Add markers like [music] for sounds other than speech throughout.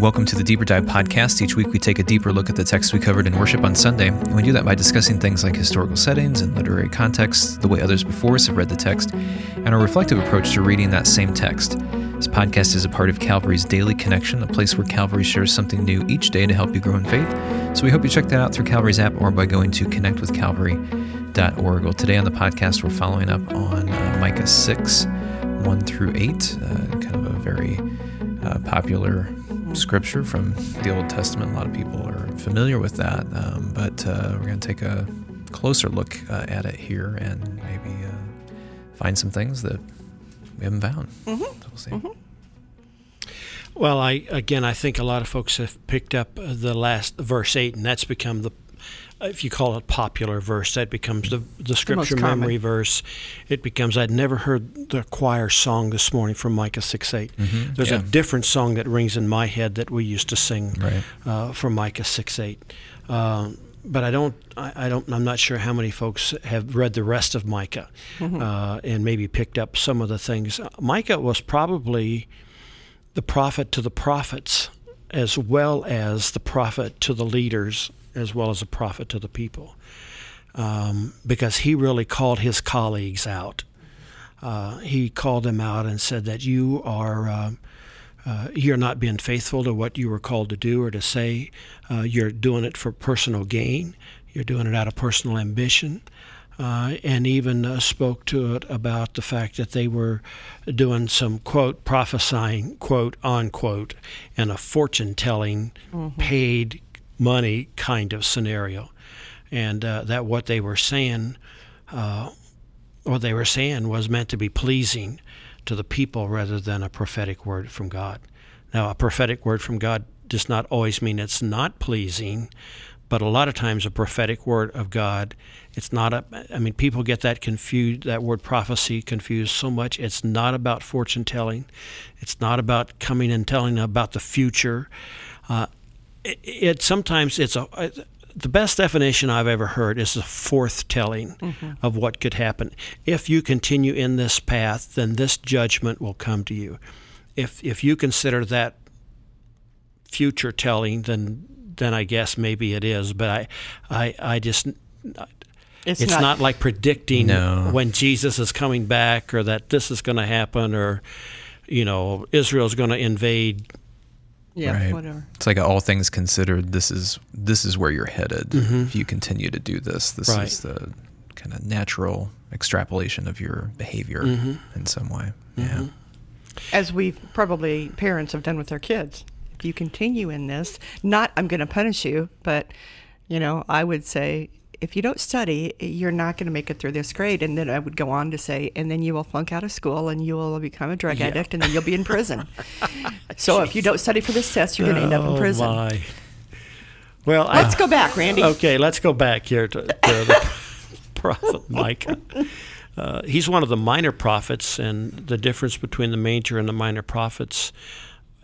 Welcome to the Deeper Dive podcast. Each week we take a deeper look at the text we covered in worship on Sunday, and we do that by discussing things like historical settings and literary context, the way others before us have read the text, and our reflective approach to reading that same text. This podcast is a part of Calvary's Daily Connection, a place where Calvary shares something new each day to help you grow in faith. So we hope you check that out through Calvary's app or by going to connectwithcalvary.org. Well, today on the podcast, we're following up on uh, Micah 6, 1 through 8, uh, kind of a very uh, popular scripture from the Old Testament. A lot of people are familiar with that, um, but uh, we're going to take a closer look uh, at it here and maybe uh, find some things that we haven't found. Mm-hmm. So we'll see. Mm-hmm. Well, I again, I think a lot of folks have picked up the last verse eight, and that's become the if you call it popular verse, that becomes the, the scripture the memory verse. It becomes, I'd never heard the choir song this morning from Micah 6 8. Mm-hmm. There's yeah. a different song that rings in my head that we used to sing right. uh, from Micah 6 8. Uh, but I don't, I, I, don't, I'm not sure how many folks have read the rest of Micah mm-hmm. uh, and maybe picked up some of the things. Micah was probably the prophet to the prophets as well as the prophet to the leaders as well as a prophet to the people, um, because he really called his colleagues out. Uh, he called them out and said that you are. Uh, uh, you're not being faithful to what you were called to do or to say. Uh, you're doing it for personal gain. You're doing it out of personal ambition. Uh, and even uh, spoke to it about the fact that they were doing some quote prophesying quote unquote and a fortune telling mm-hmm. paid money kind of scenario, and uh, that what they were saying, uh, what they were saying was meant to be pleasing to the people rather than a prophetic word from God. Now, a prophetic word from God does not always mean it's not pleasing, but a lot of times a prophetic word of God, it's not a, I mean, people get that confused, that word prophecy confused so much. It's not about fortune telling. It's not about coming and telling about the future. Uh, it, it sometimes it's a, a the best definition I've ever heard is the forthtelling mm-hmm. of what could happen. If you continue in this path, then this judgment will come to you. If if you consider that future telling, then then I guess maybe it is. But I I, I just it's, it's not, not, like predicting no. when Jesus is coming back or that this is going to happen or you know Israel's going to invade yeah, right? whatever. It's like all things considered, this is this is where you're headed. Mm-hmm. If you continue to do this, this right. is the kind of natural extrapolation of your behavior mm-hmm. in some way. Mm-hmm. Yeah. As we probably parents have done with their kids. If you continue in this, not I'm going to punish you, but you know, I would say if you don't study, you're not going to make it through this grade. And then I would go on to say, and then you will flunk out of school and you will become a drug yeah. addict and then you'll be in prison. [laughs] so if you don't study for this test, you're going to end up in oh, prison. My. Well, let's go back, Randy. Okay, let's go back here to, to the [laughs] prophet Micah. Uh, he's one of the minor prophets, and the difference between the major and the minor prophets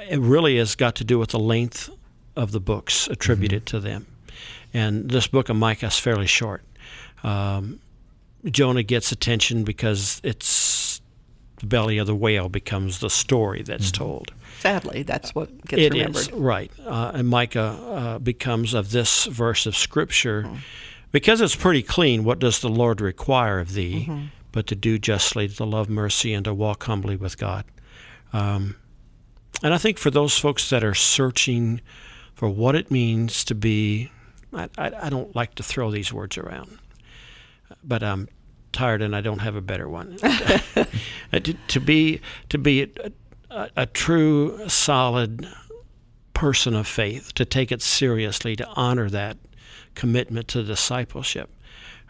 it really has got to do with the length of the books attributed mm-hmm. to them. And this book of Micah is fairly short. Um, Jonah gets attention because it's the belly of the whale becomes the story that's mm-hmm. told. Sadly, that's what gets it remembered. Is, right. Uh, and Micah uh, becomes of this verse of Scripture mm-hmm. because it's pretty clean. What does the Lord require of thee? Mm-hmm. But to do justly, to love mercy, and to walk humbly with God. Um, and I think for those folks that are searching for what it means to be I, I, I don't like to throw these words around, but I'm tired and I don't have a better one. [laughs] Uh, to, to, be to be a, a, a, true, solid person of faith, to take it seriously, to honor that commitment to discipleship.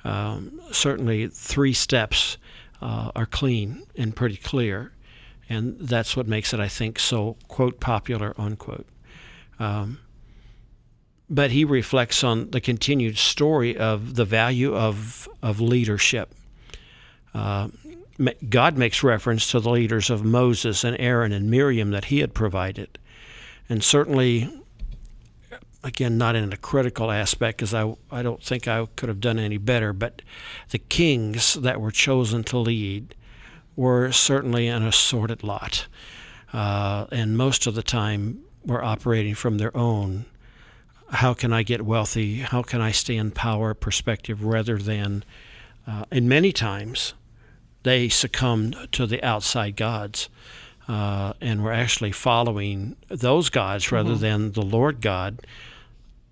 Um, certainly, three steps uh, are clean and pretty clear, and that's what makes it, I think, so quote popular unquote. Um, but he reflects on the continued story of the value of, of leadership. Uh, God makes reference to the leaders of Moses and Aaron and Miriam that he had provided. And certainly, again, not in a critical aspect, because I, I don't think I could have done any better, but the kings that were chosen to lead were certainly an assorted lot. Uh, and most of the time, were operating from their own how can I get wealthy? How can I stay in power perspective rather than, uh, and many times, they succumbed to the outside gods. Uh, and were actually following those gods rather mm-hmm. than the Lord God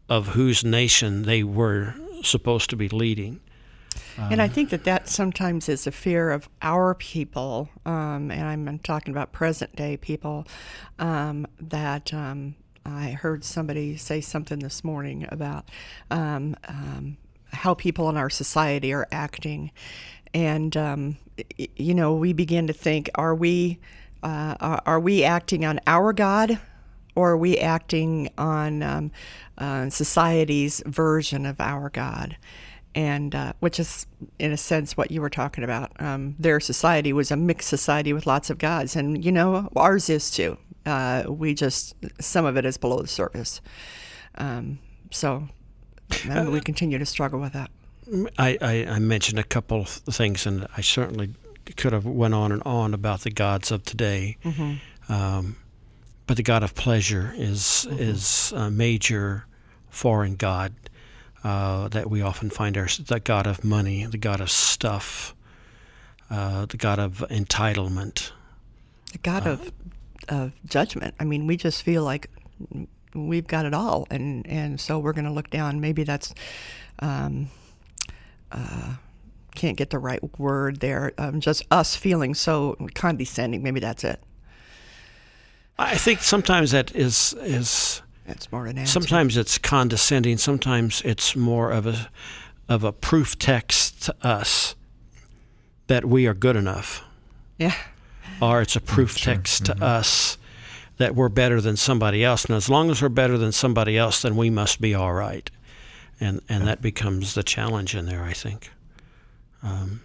of whose nation they were supposed to be leading. and I think that that sometimes is a fear of our people, um, and I'm talking about present day people, um, that um, I heard somebody say something this morning about um, um, how people in our society are acting. And, um, you know, we begin to think are we, uh, are we acting on our God or are we acting on um, uh, society's version of our God? And uh, which is in a sense what you were talking about. Um, their society was a mixed society with lots of gods, and you know ours is too. Uh, we just some of it is below the surface. Um, so we uh, continue to struggle with that. I, I, I, mentioned a couple of things, and I certainly could have went on and on about the gods of today. Mm-hmm. Um, but the god of pleasure is mm-hmm. is a major foreign god uh, that we often find our the god of money, the god of stuff, uh, the god of entitlement, the god uh, of of judgment. I mean, we just feel like we've got it all, and and so we're going to look down. Maybe that's. Um, uh, can't get the right word there. Um, just us feeling so condescending. Maybe that's it. I think sometimes that is is. It's more an Sometimes it's condescending. Sometimes it's more of a of a proof text to us that we are good enough. Yeah or it's a proof sure. text to mm-hmm. us that we're better than somebody else. And as long as we're better than somebody else, then we must be all right. And and that becomes the challenge in there, I think. Um,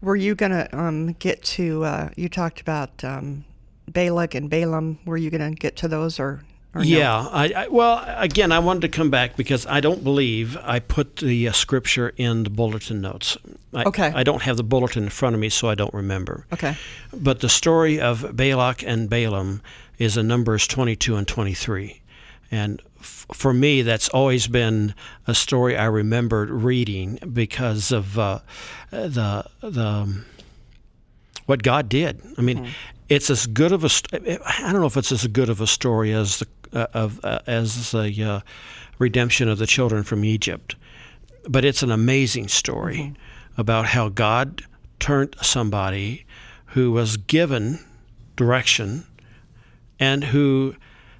Were you going to um, get to? Uh, you talked about um, Balak and Balaam. Were you going to get to those, or yeah, no? I, I, well, again, I wanted to come back because I don't believe I put the uh, scripture in the bulletin notes. I, okay. I don't have the bulletin in front of me, so I don't remember. Okay. But the story of Balak and Balaam is in Numbers 22 and 23. And f- for me, that's always been a story I remembered reading because of uh, the the um, what God did. I mean, mm-hmm. It's as good of a. I don't know if it's as good of a story as the uh, of uh, as the uh, redemption of the children from Egypt, but it's an amazing story mm-hmm. about how God turned somebody who was given direction and who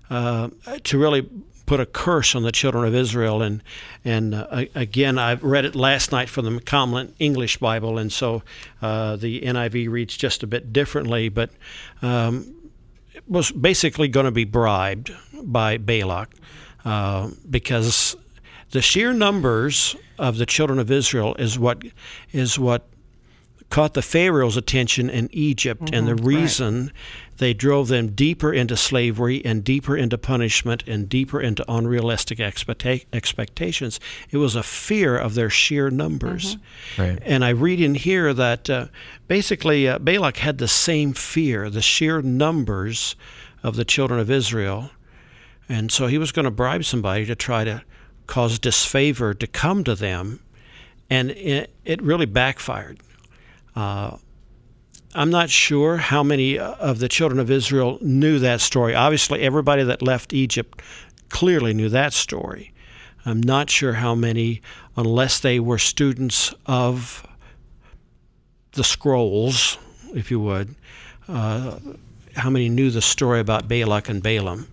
uh, to really put a curse on the children of Israel. And and uh, again, I read it last night from the Macomillan English Bible, and so uh, the NIV reads just a bit differently, but um, was basically going to be bribed by Balak uh, because the sheer numbers of the children of Israel is what is what caught the Pharaoh's attention in Egypt, mm-hmm, and the reason right. they drove them deeper into slavery and deeper into punishment and deeper into unrealistic expecta- expectations. It was a fear of their sheer numbers. Mm-hmm. Right. And I read in here that uh, basically uh, Balak had the same fear, the sheer numbers of the children of Israel. And so he was going to bribe somebody to try to cause disfavor to come to them. And it, it really backfired uh, I'm not sure how many of the children of Israel knew that story. Obviously, everybody that left Egypt clearly knew that story. I'm not sure how many, unless they were students of the scrolls, if you would, uh, how many knew the story about Balak and Balaam.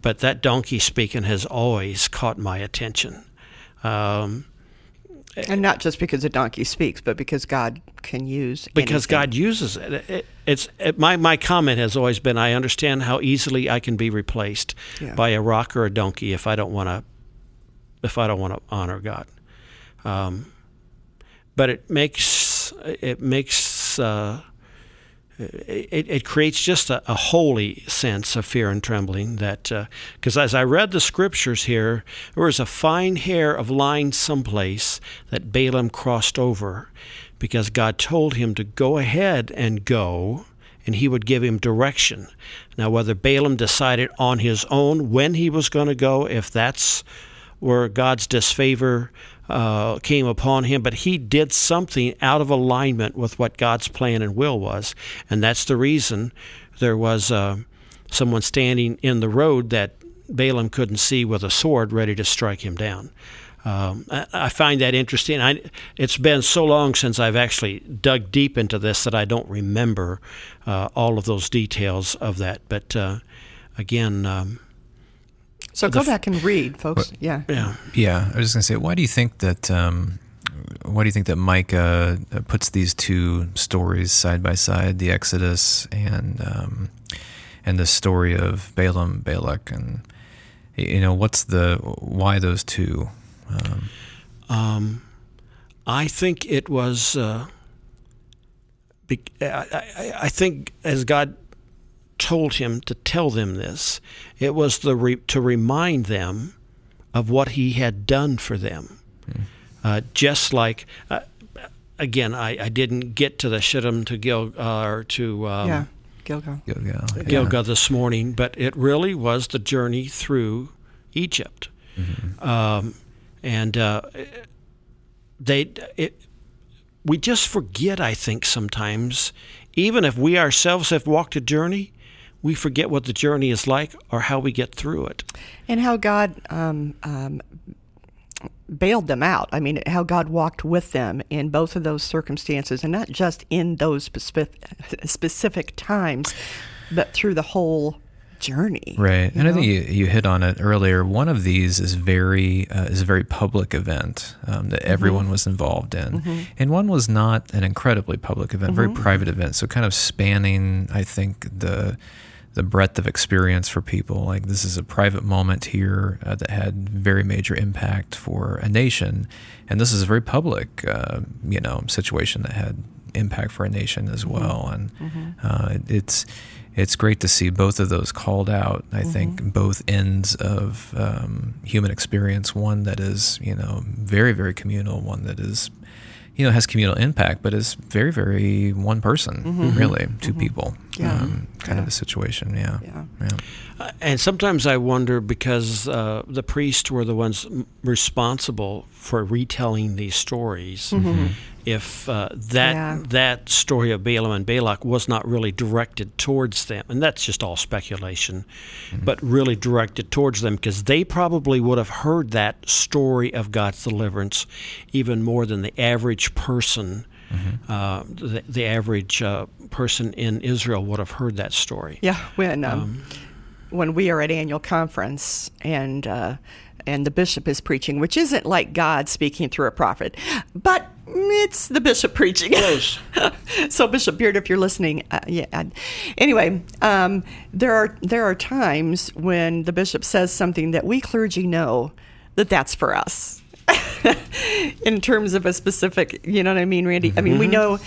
But that donkey speaking has always caught my attention. Um, and not just because a donkey speaks, but because God can use. It. Because anything. God uses it. it it's it, my my comment has always been: I understand how easily I can be replaced yeah. by a rock or a donkey if I don't want to, if I don't want to honor God. Um, but it makes it makes. Uh, it, it creates just a, a, holy sense of fear and trembling that because uh, as i read the scriptures here there was a fine hair of line someplace that balaam crossed over because god told him to go ahead and go and he would give him direction. Now, whether Balaam decided on his own when he was going to go, if that's where God's disfavor uh, came upon him, but he did something out of alignment with what God's plan and will was, and that's the reason there was uh, someone standing in the road that Balaam couldn't see with a sword ready to strike him down. Um, I, find that interesting. I, it's been so long since I've actually dug deep into this that I don't remember uh, all of those details of that. But uh, again, um, so go f- back and read, folks. What, yeah, yeah, yeah. I was just gonna say, why do you think that? Um, why do you think that Micah uh, puts these two stories side by side, the Exodus and um, and the story of Balaam, Balak, and you know what's the why those two? Um, um, I think it was. Uh, I, I, I, think as God told him to tell them this, it was the re, to remind them of what He had done for them. Mm. Uh, just like, uh, again, I, I didn't get to the Shittim to Gilgal or to um, yeah. Gilgal. Gilgal. Gilgal this morning, but it really was the journey through Egypt. Mm-hmm. Um, and uh, they it, we just forget i think sometimes even if we ourselves have walked a journey we forget what the journey is like or how we get through it and how god um, um, bailed them out i mean how god walked with them in both of those circumstances and not just in those specific, specific times but through the whole journey. Right, and know? I think you, you hit on it earlier. One of these is very uh, is a very public event um, that mm-hmm. everyone was involved in, mm-hmm. and one was not an incredibly public event, mm-hmm. very private event. So kind of spanning, I think the the breadth of experience for people. Like this is a private moment here uh, that had very major impact for a nation, and this is a very public, uh, you know, situation that had impact for a nation as mm-hmm. well. And mm-hmm. uh, it's it's great to see both of those called out. I mm-hmm. think both ends of um, human experience, one that is, you know, very, very communal, one that is, you know, has communal impact, but is very, very one person, mm-hmm. really, 2 mm-hmm. people, yeah. Um, kind yeah. of a situation. Yeah. Yeah. yeah. Uh, and sometimes I wonder because uh, the priests were the ones responsible for retelling these stories. Mm-hmm if uh, that yeah. that story of Balaam and Balak was not really directed towards them, and that's just all speculation, mm-hmm. but really directed towards them because they probably would have heard that story of God's deliverance even more than the average person. Mm-hmm. Uh, the, the, average uh, person in Israel would have heard that story. Yeah, when um, um, when we are at annual conference and uh, and the bishop is preaching, which isn't like God speaking through a prophet, but it's the bishop preaching. Yes. [laughs] so Bishop Beard, if you're listening, uh, yeah. Anyway, um, there are there are times when the bishop says something that we clergy know that that's for us. [laughs] in terms of a specific, you know what I mean, Randy? I mean, we mm-hmm. know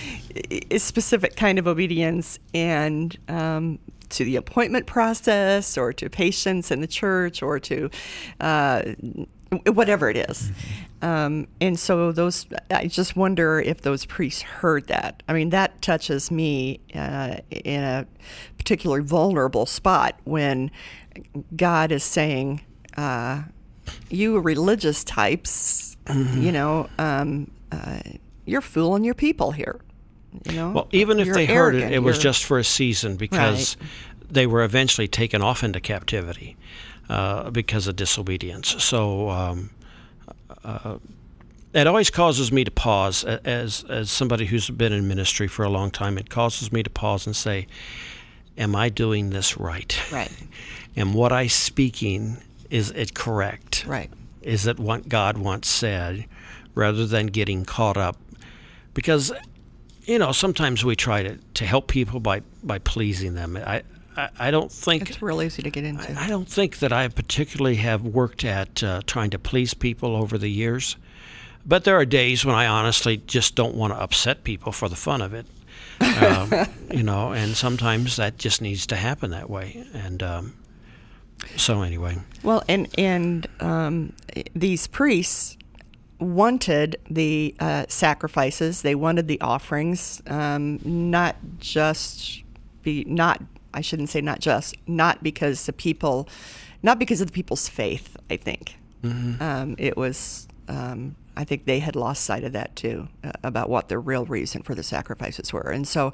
a specific kind of obedience, and um, to the appointment process or to patients in the church or to uh, whatever it is. Um, and so those, I just wonder if those priests heard that. I mean, that touches me uh, in a particularly vulnerable spot when God is saying, uh, "You religious types, mm-hmm. you know, um, uh, you're fooling your people here." You know, well, even if they heard it, it was just for a season because right. they were eventually taken off into captivity uh, because of disobedience. So um, uh, it always causes me to pause as as somebody who's been in ministry for a long time. It causes me to pause and say, "Am I doing this right? Right. [laughs] and what I speaking is it correct? Right. Is it what God once said, rather than getting caught up because." You know, sometimes we try to, to help people by, by pleasing them. I, I, I don't think it's real easy to get into. I, I don't think that I particularly have worked at uh, trying to please people over the years, but there are days when I honestly just don't want to upset people for the fun of it. um, [laughs] you know, and sometimes that just needs to happen that way. And um, so, anyway. Well, and and um, these priests wanted the uh, sacrifices, they wanted the offerings, um, not just be not I shouldn't say not just not because the people, not because of the people's faith. I think mm-hmm. um, it was. Um, I think they had lost sight of that too uh, about what the real reason for the sacrifices were, and so.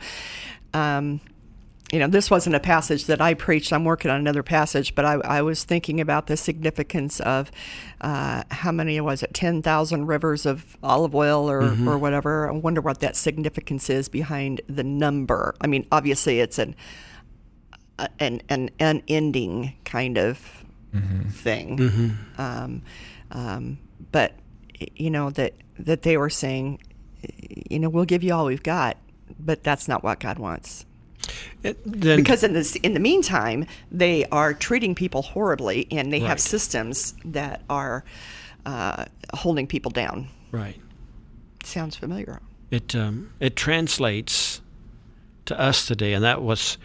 Um, you know, this wasn't a passage that I preached. I'm working on another passage, but I, I was thinking about the significance of uh, how many was it, 10,000 rivers of olive oil or, mm-hmm. or whatever. I wonder what that significance is behind the number. I mean, obviously, it's an an, an unending kind of mm-hmm. thing. Mm-hmm. Um, um, but you know that that they were saying, you know, we'll give you all we've got, but that's not what God wants. It, then, because in this in the meantime, they are treating people horribly, and they right. have systems that are uh, holding people down. Right. Sounds familiar. It um, it translates to us today, and that was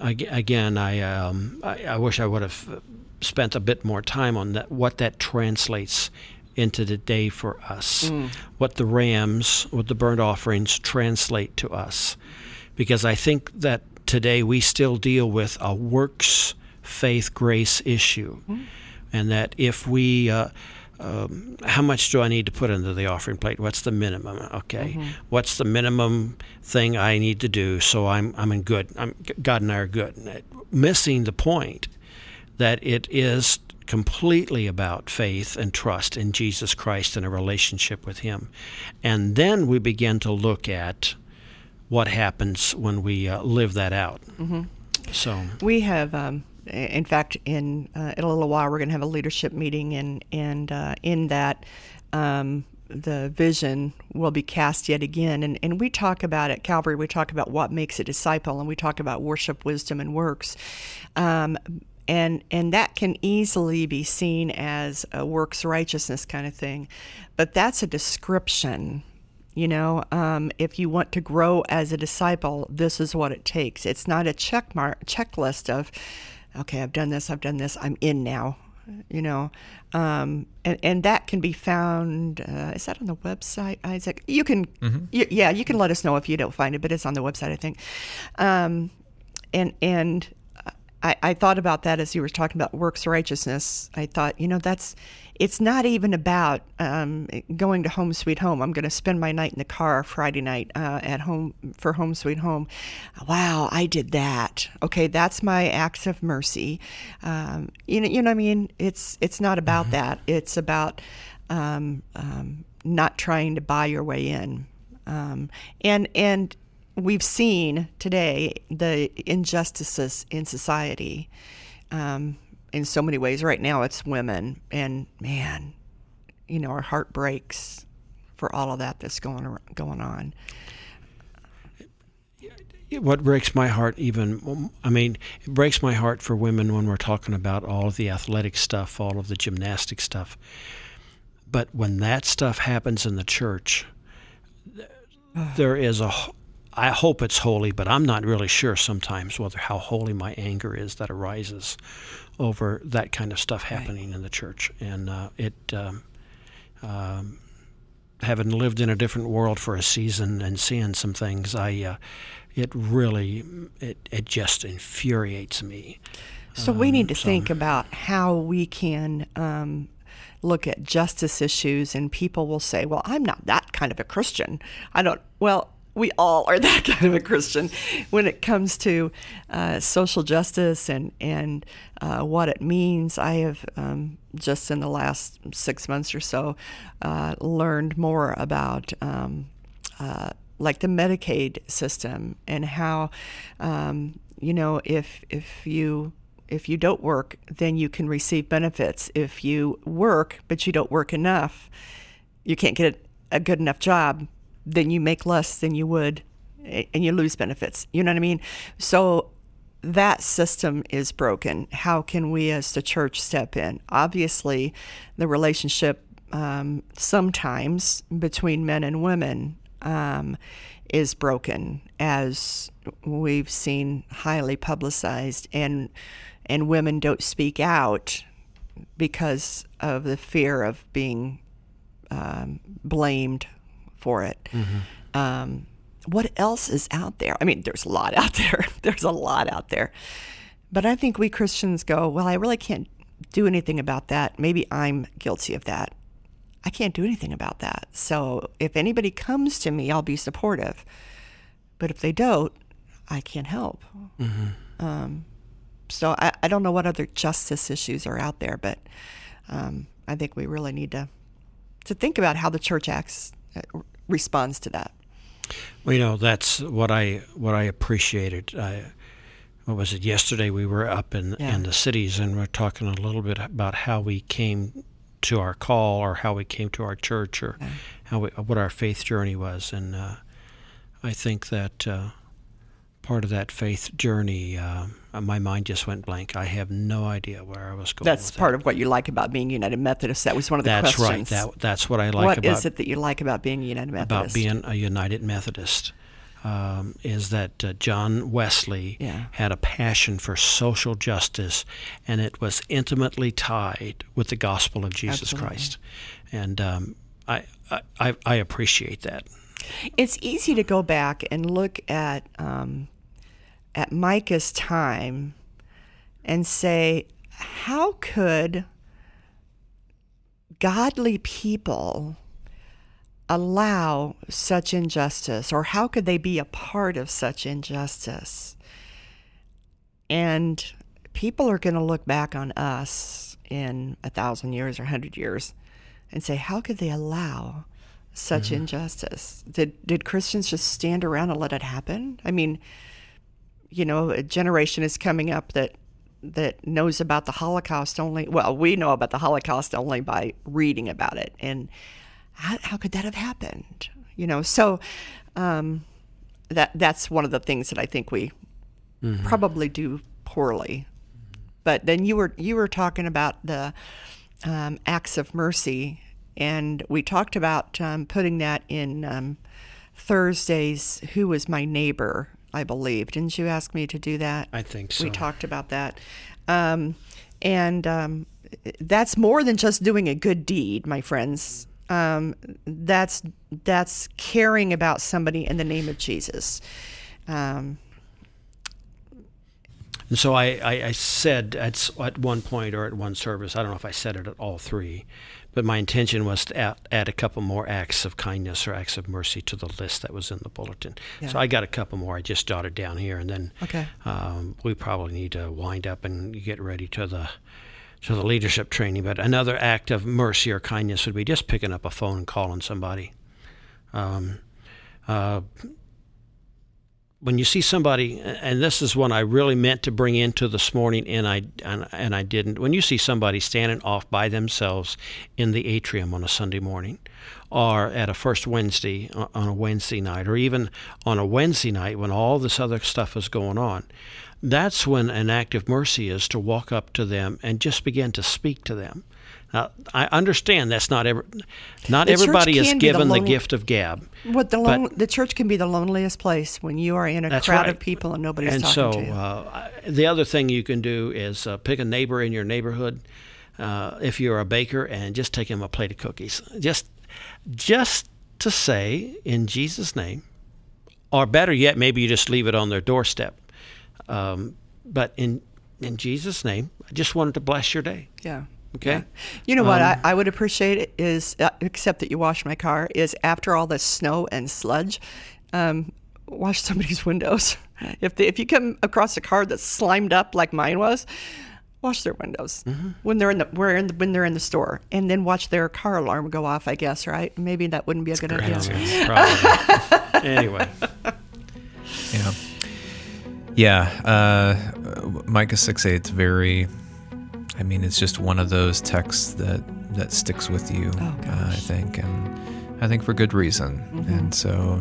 again, I, um, I, I wish I would have spent a bit more time on that. What that translates into the day for us, mm. what the rams, what the burnt offerings translate to us, because I think that today we still deal with a works, faith, grace issue, mm. and that if we uh, um, how much do I need to put into the offering plate? What's the minimum? Okay, mm-hmm. what's the minimum thing I need to do so I'm I'm in good? I'm, God and I are good. Missing the point that it is completely about faith and trust in Jesus Christ and a relationship with Him, and then we begin to look at what happens when we uh, live that out. Mm-hmm. So we have. Um, in fact, in uh, in a little while, we're going to have a leadership meeting, and and uh, in that. Um, the vision will be cast yet again. And, and we talk about at Calvary, we talk about what makes a disciple, and we talk about worship, wisdom, and works. Um, and and that can easily be seen as a works righteousness kind of thing, but that's a description. You know, um, if you want to grow as a disciple, this is what it takes. It's not a check mark checklist of okay, I've done this, I've done this, I'm in now, you know. Um, and, and that can be found, uh, is that on the website, Isaac? You can, mm-hmm. yeah, you can let us know if you don't find it, but it's on the website, I think. Um, and, and I, I thought about that as you were talking about works righteousness. I thought, you know, that's it's not even about um, going to home sweet home. I'm going to spend my night in the car Friday night uh, at home for home sweet home. Wow, I did that. Okay, that's my acts of mercy. Um, you know, you know what I mean? It's it's not about mm-hmm. that. It's about um, um not trying to buy your way in. Um, and and we've seen today the injustices in society um, in so many ways. Right now, it's women, and man, you know, our heart breaks for all of that that's going going on. What breaks my heart, even, I mean, it breaks my heart for women when we're talking about all of the athletic stuff, all of the gymnastic stuff. But when that stuff happens in the church, there is a I hope it's holy, but I'm not really sure sometimes whether how holy my anger is that arises over that kind of stuff happening right. in the church. And uh, it, um, um, having lived in a different world for a season and seeing some things, I, uh, it really, it, it just infuriates me. So um, we need to so, think about how we can um, look at justice issues, and people will say, "Well, I'm not that kind of a Christian. I don't." Well, we all are [laughs] that kind of a Christian when it comes to uh, social justice and and uh, what it means. I have um, just in the last six months or so uh, learned more about. Um, uh, like the Medicaid system and how, um, you know, if if you if you don't work, then you can receive benefits. If you work but you don't work enough, you can't get a good enough job then you make less than you would and you lose benefits. You know what I mean? So that system is broken. How can we as the church step in? Obviously, the relationship um, sometimes between men and women um, is broken, as we've seen highly publicized, and and women don't speak out because of the fear of being um, blamed for it. Mm-hmm. Um, what else is out there? I mean, there's a lot out [laughs] there. there's a lot out there. But I think we Christians go, well, I really can't do anything about that. Maybe I'm guilty of that. I can't do anything about that. So if anybody comes to me, I'll be supportive. But if they don't, I can't help. Mm-hmm. Um, so I, I don't know what other justice issues are out there, but um, I think we really need to to think about how the church acts responds to that. Well, you know, that's what I what I appreciated. I, what was it? Yesterday we were up in yeah. in the cities and we are talking a little bit about how we came to our call or how we came to our church or yeah. how we, what our faith journey was, and uh, I think that uh, part of that faith journey, uh, my mind just went blank. I have no idea where I was going. That's part that. of what you like about being United Methodist. That was one of the that's questions. That's right. That, that's what I like what about. What is it that you like about being a United Methodist? About being a United Methodist. Um, is that uh, John Wesley yeah. had a passion for social justice, and it was intimately tied with the gospel of Jesus Absolutely. Christ. And um, I, I, I appreciate that. It's easy to go back and look at um, at Micah's time and say, how could godly people allow such injustice, or how could they be a part of such injustice? And people are going to look back on us in a thousand years or a hundred years and say, how could they allow such mm-hmm. injustice? Did did Christians just stand around and let it happen? I mean, you know, a generation is coming up that that knows about the Holocaust only. Well, we know about the Holocaust only by reading about it, and how, how could that have happened? You know, so um, that that's one of the things that I think we mm-hmm. probably do poorly. But then you were you were talking about the um, acts of mercy, and we talked about um, putting that in um, Thursday's "Who Was My Neighbor." I believe. Didn't you ask me to do that? I think so. We talked about that. Um, and um, that's more than just doing a good deed, my friends. Um, that's that's caring about somebody in the name of Jesus. Um, and so I, I, I, said at, at one point or at one service, I don't know if I said it at all three, but my intention was to add, add, a couple more acts of kindness or acts of mercy to the list that was in the bulletin. Yeah. So I got a couple more. I just jotted down here, and then okay. um, we probably need to wind up and get ready to the to the leadership training. But another act of mercy or kindness would be just picking up a phone and calling somebody. Um, uh, when you see somebody, and this is one I really meant to bring into this morning, and I and, and I didn't. When you see somebody standing off by themselves in the atrium on a Sunday morning, or at a first Wednesday on a Wednesday night, or even on a Wednesday night when all this other stuff is going on, that's when an act of mercy is to walk up to them and just begin to speak to them. Now, I understand that's not ever, not the everybody is given the, the, gift of gab. What the the church can be the loneliest place when you are in a crowd right. of people and nobody's and talking so, to you. Uh, the other thing you can do is uh, pick a neighbor in your neighborhood. Uh, if you're a baker, and just take him a plate of cookies. Just, just to say in Jesus' name, or better yet, maybe you just leave it on their doorstep. Um, but in in Jesus' name, I just wanted to bless your day. Yeah. Okay. Yeah. You know what um, I, I, would appreciate it is, uh, except that you wash my car, is after all the snow and sludge, um, wash somebody's [laughs] windows. If they, if you come across a car that's slimed up like mine was, wash their windows mm-hmm. when they're in the, in the, when they're in the store, and then watch their car alarm go off. I guess right? Maybe that wouldn't be a good idea. [laughs] anyway. Yeah. Yeah. Uh, Micah six eight. very I mean, it's just one of those texts that that sticks with you. Oh, uh, I think, and I think for good reason. Mm-hmm. And so,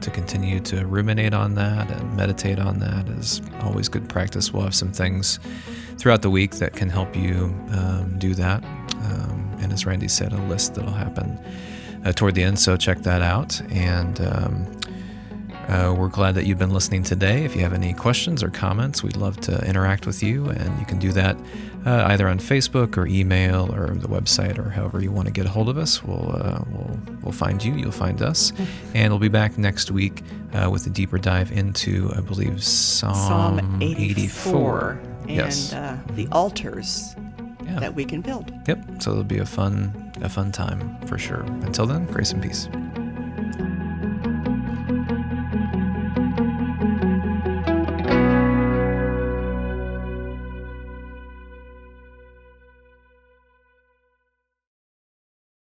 to continue to ruminate on that and meditate on that is always good practice. We'll have some things throughout the week that can help you um, do that. Um, and as Randy said, a list that'll happen uh, toward the end. So check that out. And um, Uh, we're glad that you've been listening today. If you have any questions or comments, we'd love to interact with you, and you can do that uh, either on Facebook or email or the website or however you want to get a hold of us. We'll uh, we'll we'll find you. You'll find us, mm-hmm. and we'll be back next week uh, with a deeper dive into, I believe, Psalm, Psalm 84, 84. and yes. Uh, the altars yeah. that we can build. Yep. So it'll be a fun a fun time for sure. Until then, grace and peace.